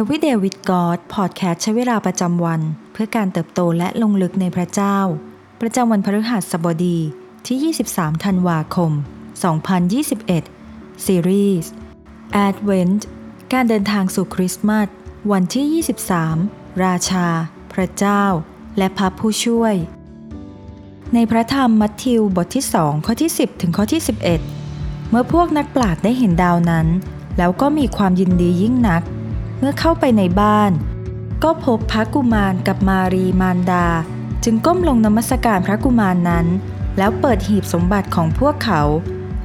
Everyday with God Podcast ใช้เวลาประจำวัน เพื่อการเติบโตและลงลึกในพระเจ้า ประจำวันพฤหัสบดีที่ 23 ธันวาคม 2021 ซีรีส์ Advent การเดินทางสู่คริสต์มาสวันที่ 23 ราชา พระเจ้า และพระผู้ช่วย ในพระธรรมมัทธิวบทที่ 2 ข้อที่ 10 ถึงข้อที่ 11 เมื่อพวกนักปราชญ์ได้เห็นดาวนั้น แล้วก็มีความยินดียิ่งนัก มื่อเข้าไปในบ้าน ก็พบพระกุมารกับมารีมารดา จึงก้มลงนมัสการพระกุมารนั้น แล้วเปิดหีบสมบัติของพวกเขา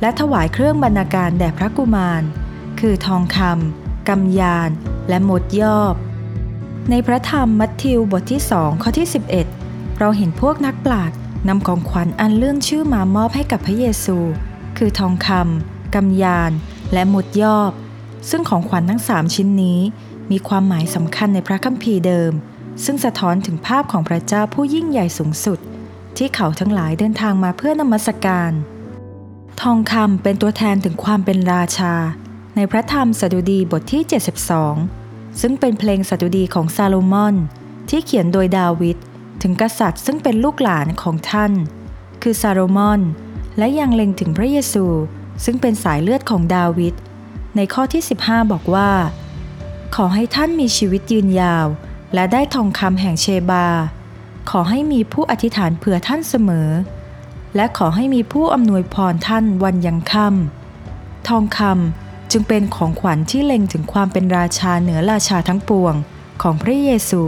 และถวายเครื่องบรรณาการแด่พระกุมาร คือทองคำกำยาน และหมดยอบ ในพระธรรมมัทธิวบทที่สองข้อที่ 11 เราเห็นพวกนักปราชญ์นำของขวัญอันเลื่องชื่อมามอบให้กับพระเยซู คือทองคำกำยาน และหมดยอบ ซึ่งของขวัญทั้งสามชิ้นนี้ มีความหมายสำคัญในพระคัมภีร์เดิม ซึ่งสะท้อนถึงภาพของพระเจ้าผู้ยิ่งใหญ่สูงสุด ที่เขาทั้งหลายเดินทางมาเพื่อนมัสการ ทองคำเป็นตัวแทนถึงความเป็นราชา ในพระธรรมสดุดีบทที่ 72 ซึ่งเป็นเพลงสดุดีของซาโลมอน ที่เขียนโดยดาวิดถึงกษัตริย์ซึ่งเป็นลูกหลานของท่าน คือซาโลมอน และยังเล็งถึงพระเยซู ซึ่งเป็นสายเลือดของดาวิดในข้อที่ 15 บอกว่า ขอให้ท่านมีชีวิตยืนยาว และได้ทองคำแห่งเชบา ขอให้มีผู้อธิษฐานเผื่อท่านเสมอ และขอให้มีผู้อำนวยพรท่านวันยังค่ำทองคำจึงเป็นของขวัญที่เล็งถึงความเป็นราชาเหนือราชาทั้งปวงของพระเยซู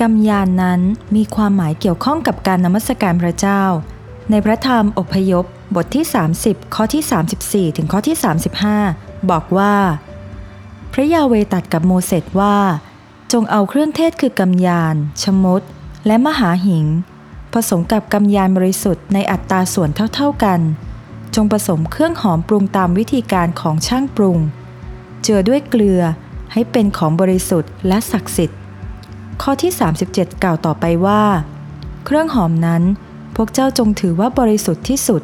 กำยานนั้นมีความหมายเกี่ยวข้องกับการนมัสการพระเจ้า ในพระธรรมอพยพบทที่ 30 ข้อที่ 34 ถึงข้อที่ 35 บอกว่า ระยาเวตัดกับโมเสสว่า จงเอาเครื่องเทศคือกำยาน ชมด และมหาหิง ผสมกับกำยานบริสุทธิ์ในอัตราส่วนเท่าๆกัน จงผสมเครื่องหอมปรุงตามวิธีการของช่างปรุง เจือด้วยเกลือให้เป็นของบริสุทธิ์และศักดิ์สิทธิ์ ข้อที่ 37 กล่าวต่อไปว่า เครื่องหอมนั้นพวกเจ้าจงถือว่าบริสุทธิ์ที่สุด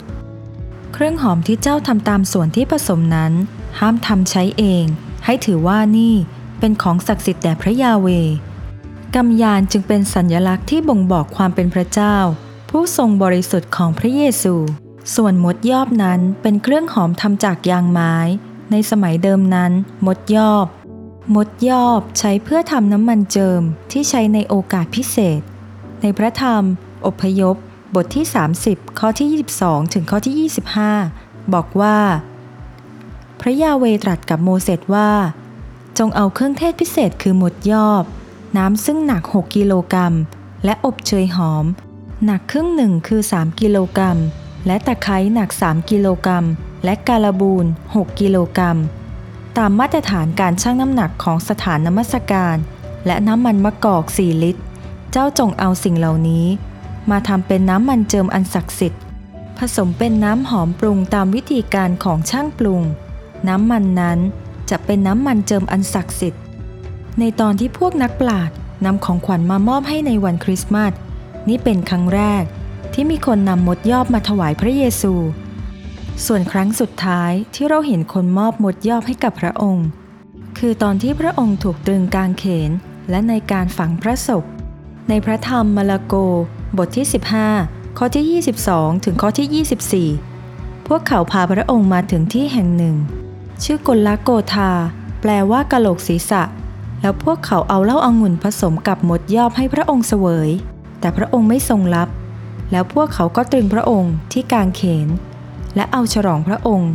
เครื่องหอมที่เจ้าทำตามส่วนที่ผสมนั้น ห้ามทำใช้เอง ให้ถือว่านี่เป็นของศักดิ์สิทธิ์แด่พระยาเวกำยานจึงเป็นสัญญลักษณ์ที่บ่งบอกความเป็นพระเจ้า ผู้ทรงบริสุทธิ์ของพระเยซู ส่วนมดยอบนั้นเป็นเครื่องหอมทำจากยางไม้ ในสมัยเดิมนั้น มดยอบ มดยอบใช้เพื่อทำน้ำมันเจิมที่ใช้ในโอกาสพิเศษ ในพระธรรม อพยพ บทที่ 30 ข้อที่ 22 ถึงข้อที่ 25 บอกว่า พระยาเวตรัสกับโมเสสว่า จงเอาเครื่องเทศพิเศษคือหมดยอบ น้ำซึ่งหนัก 6 กิโลกรัม และอบเชยหอม หนักครึ่งหนึ่งคือ 3 กิโลกรัม และตะไคร้หนัก 3 กิโลกรัม และกาลบูน6 กิโลกรัม ตามมาตรฐานการชั่งน้ำหนักของสถานนมัสการ และน้ำมันมะกอก 4 ลิตร เจ้าจงเอาสิ่งเหล่านี้ มาทำเป็นน้ำมันเจิมอันศักดิ์สิทธิ์ผสมเป็นน้ำหอมปรุงตามวิธีการของช่างปรุง น้ำมันนั้นจะเป็นน้ำมันเจิมอันศักดิ์สิทธิ์ ในตอนที่พวกนักปราชญ์นำของขวัญมามอบให้ในวันคริสต์มาสนี่เป็นครั้งแรกที่มีคนนำมดยอบมาถวายพระเยซู ส่วนครั้งสุดท้ายที่เราเห็นคนมอบมดยอบให้กับพระองค์ คือตอนที่พระองค์ถูกตรึงกางเขนและในการฝังพระศพ ในพระธรรมมาระโก บทที่ 15 ข้อที่ 22 ถึงข้อที่ 24 พวกเขาพาพระองค์มาถึงที่แห่งหนึ่ง ชื่อกลลโกธา แปลว่ากะโหลกศีรษะ แล้วพวกเขาเอาเหล้าอางุ่นผสมกับมดยอบให้พระองค์เสวย แต่พระองค์ไม่ทรงรับ แล้วพวกเขาก็ตรึงพระองค์ที่กางเขน และเอาฉลองพระองค์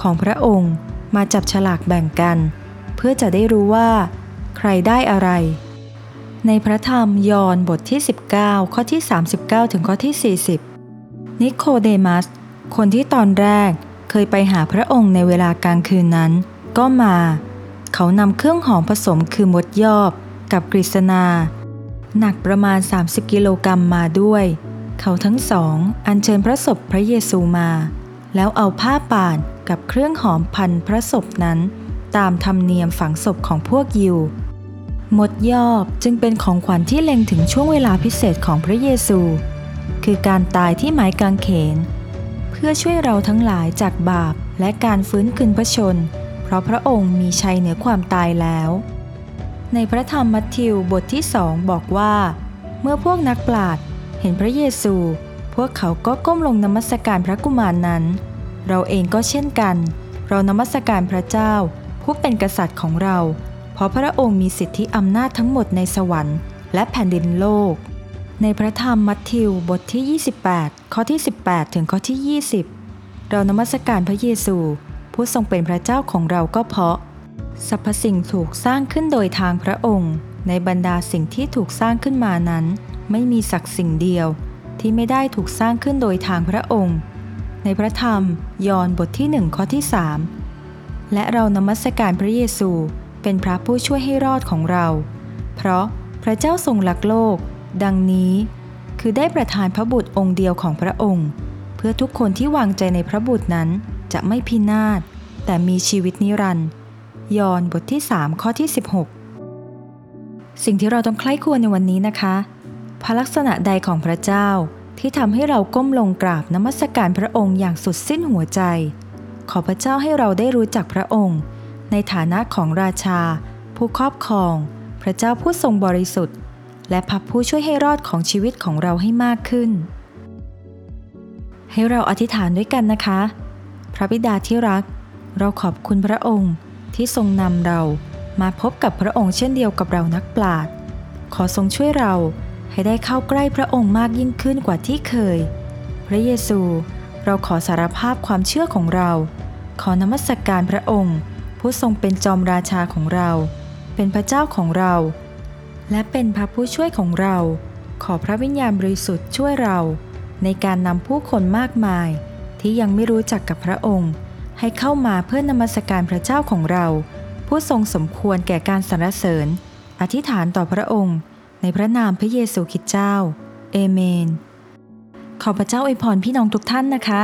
ของพระองค์มาจับฉลากแบ่งกัน เพื่อจะได้รู้ว่า ใครได้อะไร ในพระธรรมยอห์นบทที่ 19 ข้อที่ 39 ถึงข้อที่ 40 นิโคเดมัส คนที่ตอนแรก เคยไปหาพระองค์ในเวลากลางคืนนั้น ก็มา เขานำเครื่องหอมผสมคือมดยอบกับกฤษณา หนักประมาณ 30 กิโลกรัมมาด้วย เขาทั้งสอง อัญเชิญพระศพพระเยซูมา แล้วเอาผ้าป่านกับเครื่องหอมพันพระศพนั้น ตามธรรมเนียมฝังศพของพวกยิวมดยอบจึงเป็นของขวัญที่เล็งถึงช่วงเวลาพิเศษของพระเยซู คือการตายที่ไม้กางเขน พื่อช่วยเราทั้งหลายจากบาปและการฟื้นคืนพระชน เพราะพระองค์มีชัยเหนือความตายแล้ว ในพระธรรมมัทธิวบทที่สองบอกว่า เมื่อพวกนักปราชญ์เห็นพระเยซู พวกเขาก็ก้มลงนมัสการพระกุมารนั้น เราเองก็เช่นกัน เรานมัสการพระเจ้า ผู้เป็นกษัตริย์ของเรา เพราะพระองค์มีสิทธิอำนาจทั้งหมดในสวรรค์และแผ่นดินโลก ในพระธรรมมัทธิวบทที่ 28 ข้อที่ 18 ถึงข้อที่ 20 เรานมัสการพระเยซู ผู้ทรงเป็นพระเจ้าของเราก็เพราะสรรพสิ่งถูกสร้างขึ้นโดยทางพระองค์ ในบรรดาสิ่งที่ถูกสร้างขึ้นมานั้น ไม่มีสักสิ่งเดียว ที่ไม่ได้ถูกสร้างขึ้นโดยทางพระองค์ ในพระธรรมยอห์นบทที่หนึ่งข้อที่3และเรานมัสการพระเยซู เป็นพระผู้ช่วยให้รอดของเรา เพราะพระเจ้าทรงรักโลก ดังนี้คือได้ประทานพระบุตรองค์เดียวของพระองค์ เพื่อทุกคนที่วางใจในพระบุตรนั้นจะไม่พินาศแต่มีชีวิตนิรันดร์ยอห์นบทที่ 3 ข้อที่ 16 สิ่งที่เราต้องใคร่ควรในวันนี้นะคะพระลักษณะใดของพระเจ้าที่ทำให้เราก้มลงกราบนมัสการพระองค์อย่างสุดสิ้นหัวใจ ขอพระเจ้าให้เราได้รู้จักพระองค์ ในฐานะของราชา ผู้ครอบครอง พระเจ้าผู้ทรงบริสุทธิ์ และพระผู้ช่วยให้รอดของชีวิตของเราให้มากขึ้น ให้เราอธิษฐานด้วยกันนะคะ พระบิดาที่รัก เราขอบคุณพระองค์ที่ทรงนำเรามาพบกับพระองค์เช่นเดียวกับเรานักปราชญ์ขอทรงช่วยเราให้ได้เข้าใกล้พระองค์มากยิ่งขึ้นกว่าที่เคย พระเยซู เราขอสารภาพความเชื่อของเรา ขอนมัสกการพระองค์ ผู้ทรงเป็นจอมราชาของเรา เป็นพระเจ้าของเรา และเป็นพระผู้ช่วยของเรา ขอพระวิญญาณบริสุทธิ์ช่วยเรา ในการนำผู้คนมากมาย ที่ยังไม่รู้จักกับพระองค์ ให้เข้ามาเพื่อนมัสการพระเจ้าของเรา ผู้ทรงสมควรแก่การสรรเสริญ อธิษฐานต่อพระองค์ ในพระนามพระเยซูคริสต์เจ้า เอเมน ขอพระเจ้าอวยพรพี่น้องทุกท่านนะคะ